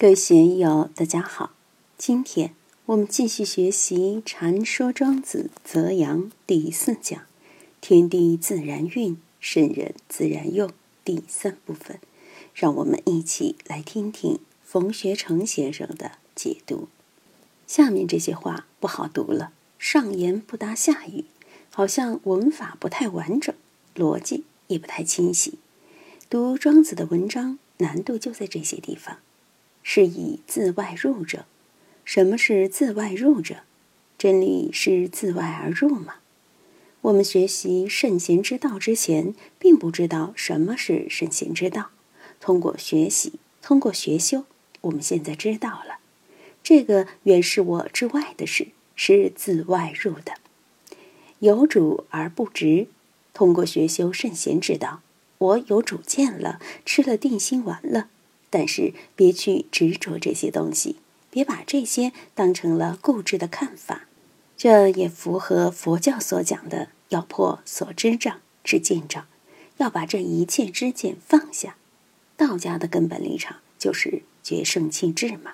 各位学友，大家好！今天我们继续学习《禅说庄子·泽阳》第四讲“天地自然运，圣人自然用”第三部分。让我们一起来听听冯学成先生的解读。下面这些话不好读了，上言不搭下语，好像文法不太完整，逻辑也不太清晰。读庄子的文章，难度就在这些地方。是以自外入者。什么是自外入者？真理是自外而入吗？我们学习圣贤之道之前，并不知道什么是圣贤之道。通过学习，通过学修，我们现在知道了。这个原是我之外的事，是自外入的。有主而不直。通过学修圣贤之道，我有主见了，吃了定心丸了。但是别去执着这些东西，别把这些当成了固执的看法。这也符合佛教所讲的要破所知障、知见障，要把这一切知见放下。道家的根本立场就是绝圣弃智嘛。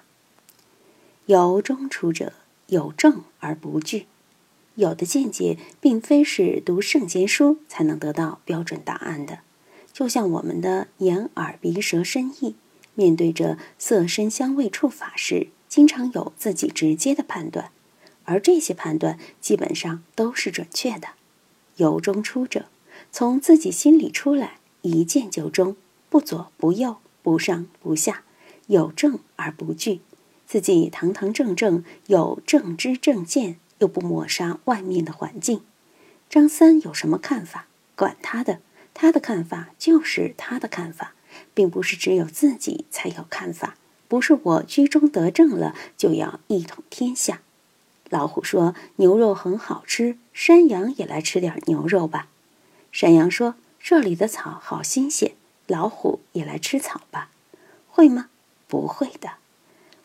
有中出者，有正而不惧。有的见解并非是读圣贤书才能得到标准答案的，就像我们的眼、耳、鼻、舌、身、意。面对着色身香味触法时，经常有自己直接的判断，而这些判断基本上都是准确的。由中出者，从自己心里出来，一见就中，不左不右，不上不下，有正而不惧，自己堂堂正正，有正知正见，又不抹杀外面的环境。张三有什么看法？管他的，他的看法就是他的看法。并不是只有自己才有看法，不是我居中得正了就要一统天下。老虎说牛肉很好吃，山羊也来吃点牛肉吧。山羊说这里的草好新鲜，老虎也来吃草吧。会吗？不会的。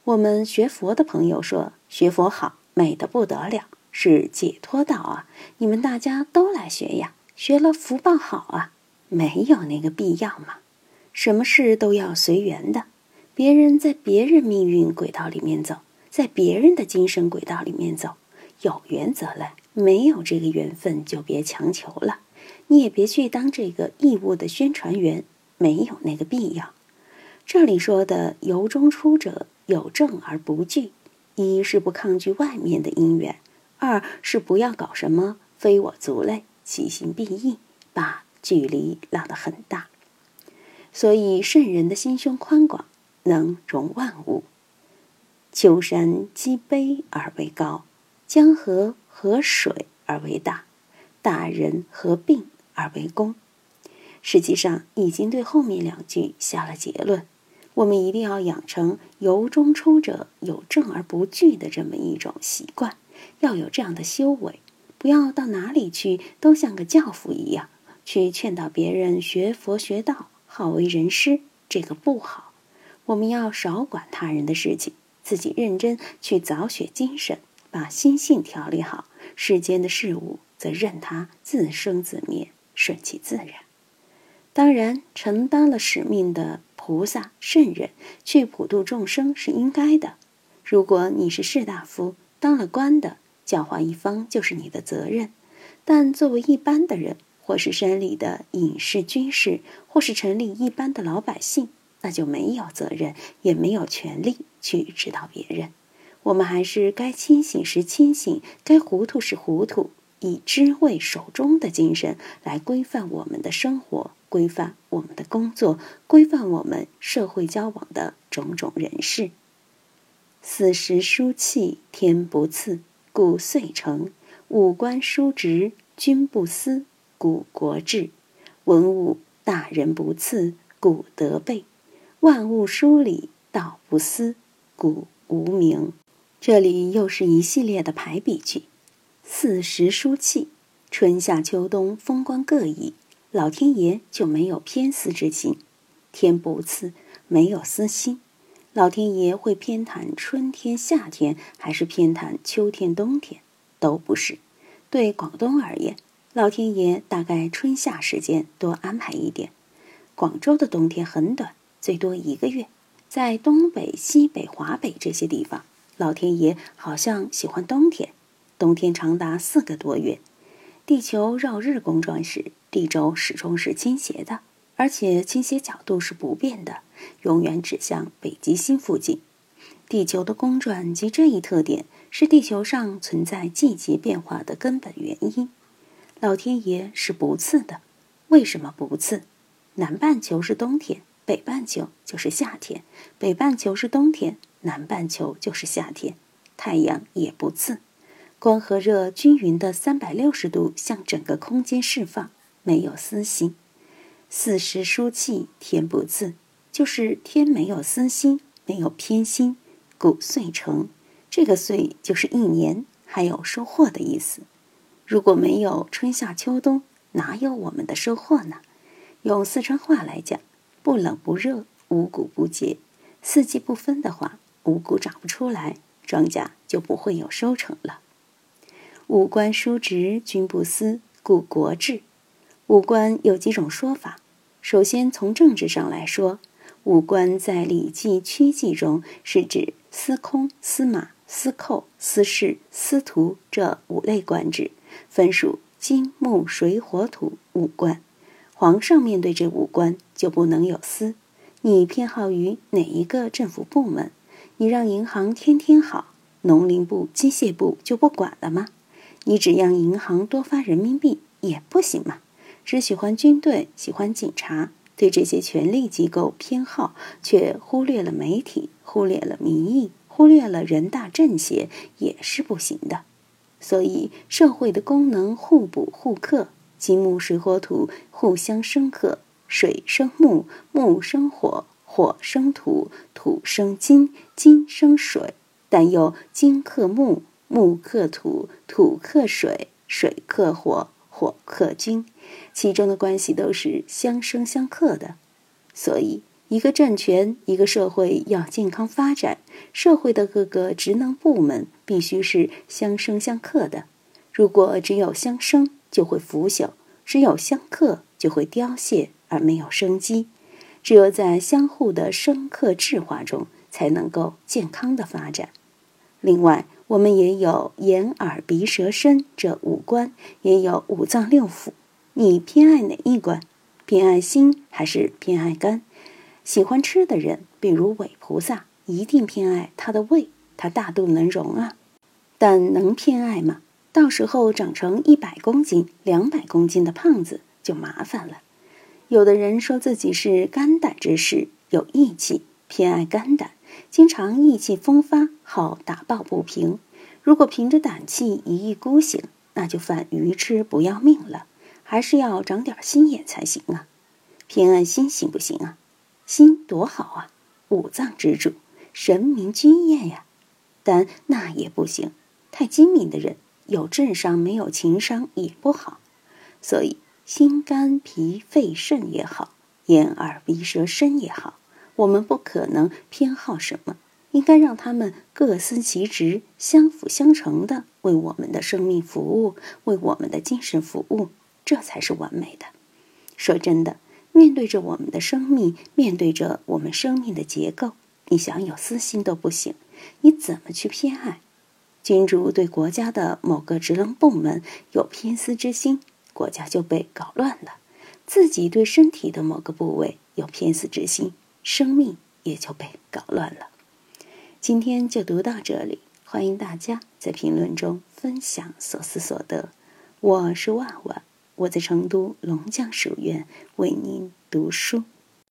我们学佛的朋友说学佛好，美得不得了，是解脱道啊！你们大家都来学呀，学了福报好啊，没有那个必要嘛。什么事都要随缘的，别人在别人命运轨道里面走，在别人的精神轨道里面走，有缘则来，没有这个缘分就别强求了。你也别去当这个义务的宣传员，没有那个必要。这里说的由中出者，有正而不惧，一是不抗拒外面的因缘，二是不要搞什么非我族类，其心必异，把距离拉得很大。所以，圣人的心胸宽广，能容万物。丘山积卑而为高，江河合水而为大，大人合并而为公。实际上，已经对后面两句下了结论。我们一定要养成由中出者有正而不惧的这么一种习惯，要有这样的修为，不要到哪里去都像个教父一样，去劝导别人学佛学道。好为人师，这个不好。我们要少管他人的事情，自己认真去早学精神，把心性调理好。世间的事物，则任它自生自灭，顺其自然。当然，承担了使命的菩萨圣人去普度众生是应该的。如果你是士大夫，当了官的，教化一方就是你的责任。但作为一般的人，或是山里的隐士军士，或是城里一般的老百姓，那就没有责任，也没有权利去指导别人。我们还是该清醒时清醒，该糊涂时糊涂，以知为守中的精神来规范我们的生活，规范我们的工作，规范我们社会交往的种种人事。四时书气，天不赐，故遂成；五官叔直，君不思。古国治，文武大人不次，古德备；万物疏理，道不思，古无名。这里又是一系列的排比句。四时书气，春夏秋冬风光各异，老天爷就没有偏私之心。天不赐，没有私心，老天爷会偏袒春天、夏天，还是偏袒秋天、冬天？都不是。对广东而言。老天爷大概春夏时间多安排一点。广州的冬天很短，最多一个月，在东北、西北、华北这些地方，老天爷好像喜欢冬天，冬天长达四个多月。地球绕日公转时，地轴始终是倾斜的，而且倾斜角度是不变的，永远指向北极星附近。地球的公转及这一特点，是地球上存在季节变化的根本原因。老天爷是不赐的，为什么不赐？南半球是冬天。北半球就是夏天，北半球是冬天，南半球就是夏天。太阳也不赐，光和热均匀的三百六十度向整个空间释放，没有私心。四时书气，天不赐，就是天没有私心，没有偏心。谷穗成，这个穗就是一年，还有收获的意思。如果没有春夏秋冬，哪有我们的收获呢？用四川话来讲。不冷不热，五谷不结，四季不分的话，五谷长不出来，庄稼就不会有收成了。五官叔侄，君不思，故国治。五官有几种说法。首先从政治上来说，五官在《礼记·曲记》中是指司空、司马、司寇、司事、司徒这五类官职，分属金、木、水、火、土五官。皇上面对这五官就不能有私，你偏好于哪一个政府部门？你让银行天天好，农林部、机械部就不管了吗？你只让银行多发人民币也不行吗？只喜欢军队，喜欢警察，对这些权力机构偏好，却忽略了媒体，忽略了民意，忽略了人大政协，也是不行的。所以社会的功能互补互克。金木水火土互相生克，水生木，木生火，火生土，土生金，金生水。但又金克木，木克土，土克水，水克火，火克金，其中的关系都是相生相克的。所以，一个政权、一个社会要健康发展，社会的各个职能部门必须是相生相克的。如果只有相生，就会腐朽；只有相克，就会凋谢而没有生机。只有在相互的生克制化中，才能够健康的发展。另外，我们也有眼、耳、鼻、舌、身这五官，也有五脏六腑。你偏爱哪一关？偏爱心还是偏爱肝？喜欢吃的人，比如韦菩萨，一定偏爱他的胃，他大肚能容啊。但能偏爱吗？到时候长成一百公斤、两百公斤的胖子就麻烦了。有的人说自己是肝胆之士，有义气，偏爱肝胆，经常意气风发，好打抱不平。如果凭着胆气一意孤行，那就犯愚痴，不要命了。还是要长点心眼才行啊！偏爱心行不行啊？心多好啊，五脏之主，神明君宴呀。但那也不行，太精明的人。有智商没有情商也不好，所以心肝脾肺肾也好，眼耳鼻舌身也好，我们不可能偏好什么，应该让他们各司其职，相辅相成的为我们的生命服务，为我们的精神服务，这才是完美的。说真的，面对着我们的生命，面对着我们生命的结构，你想有私心都不行，你怎么去偏爱？君主对国家的某个职能部门有偏私之心，国家就被搞乱了；自己对身体的某个部位有偏私之心，生命也就被搞乱了。今天就读到这里，欢迎大家在评论中分享所思所得。我是万万，我在成都龙江书院为您读书。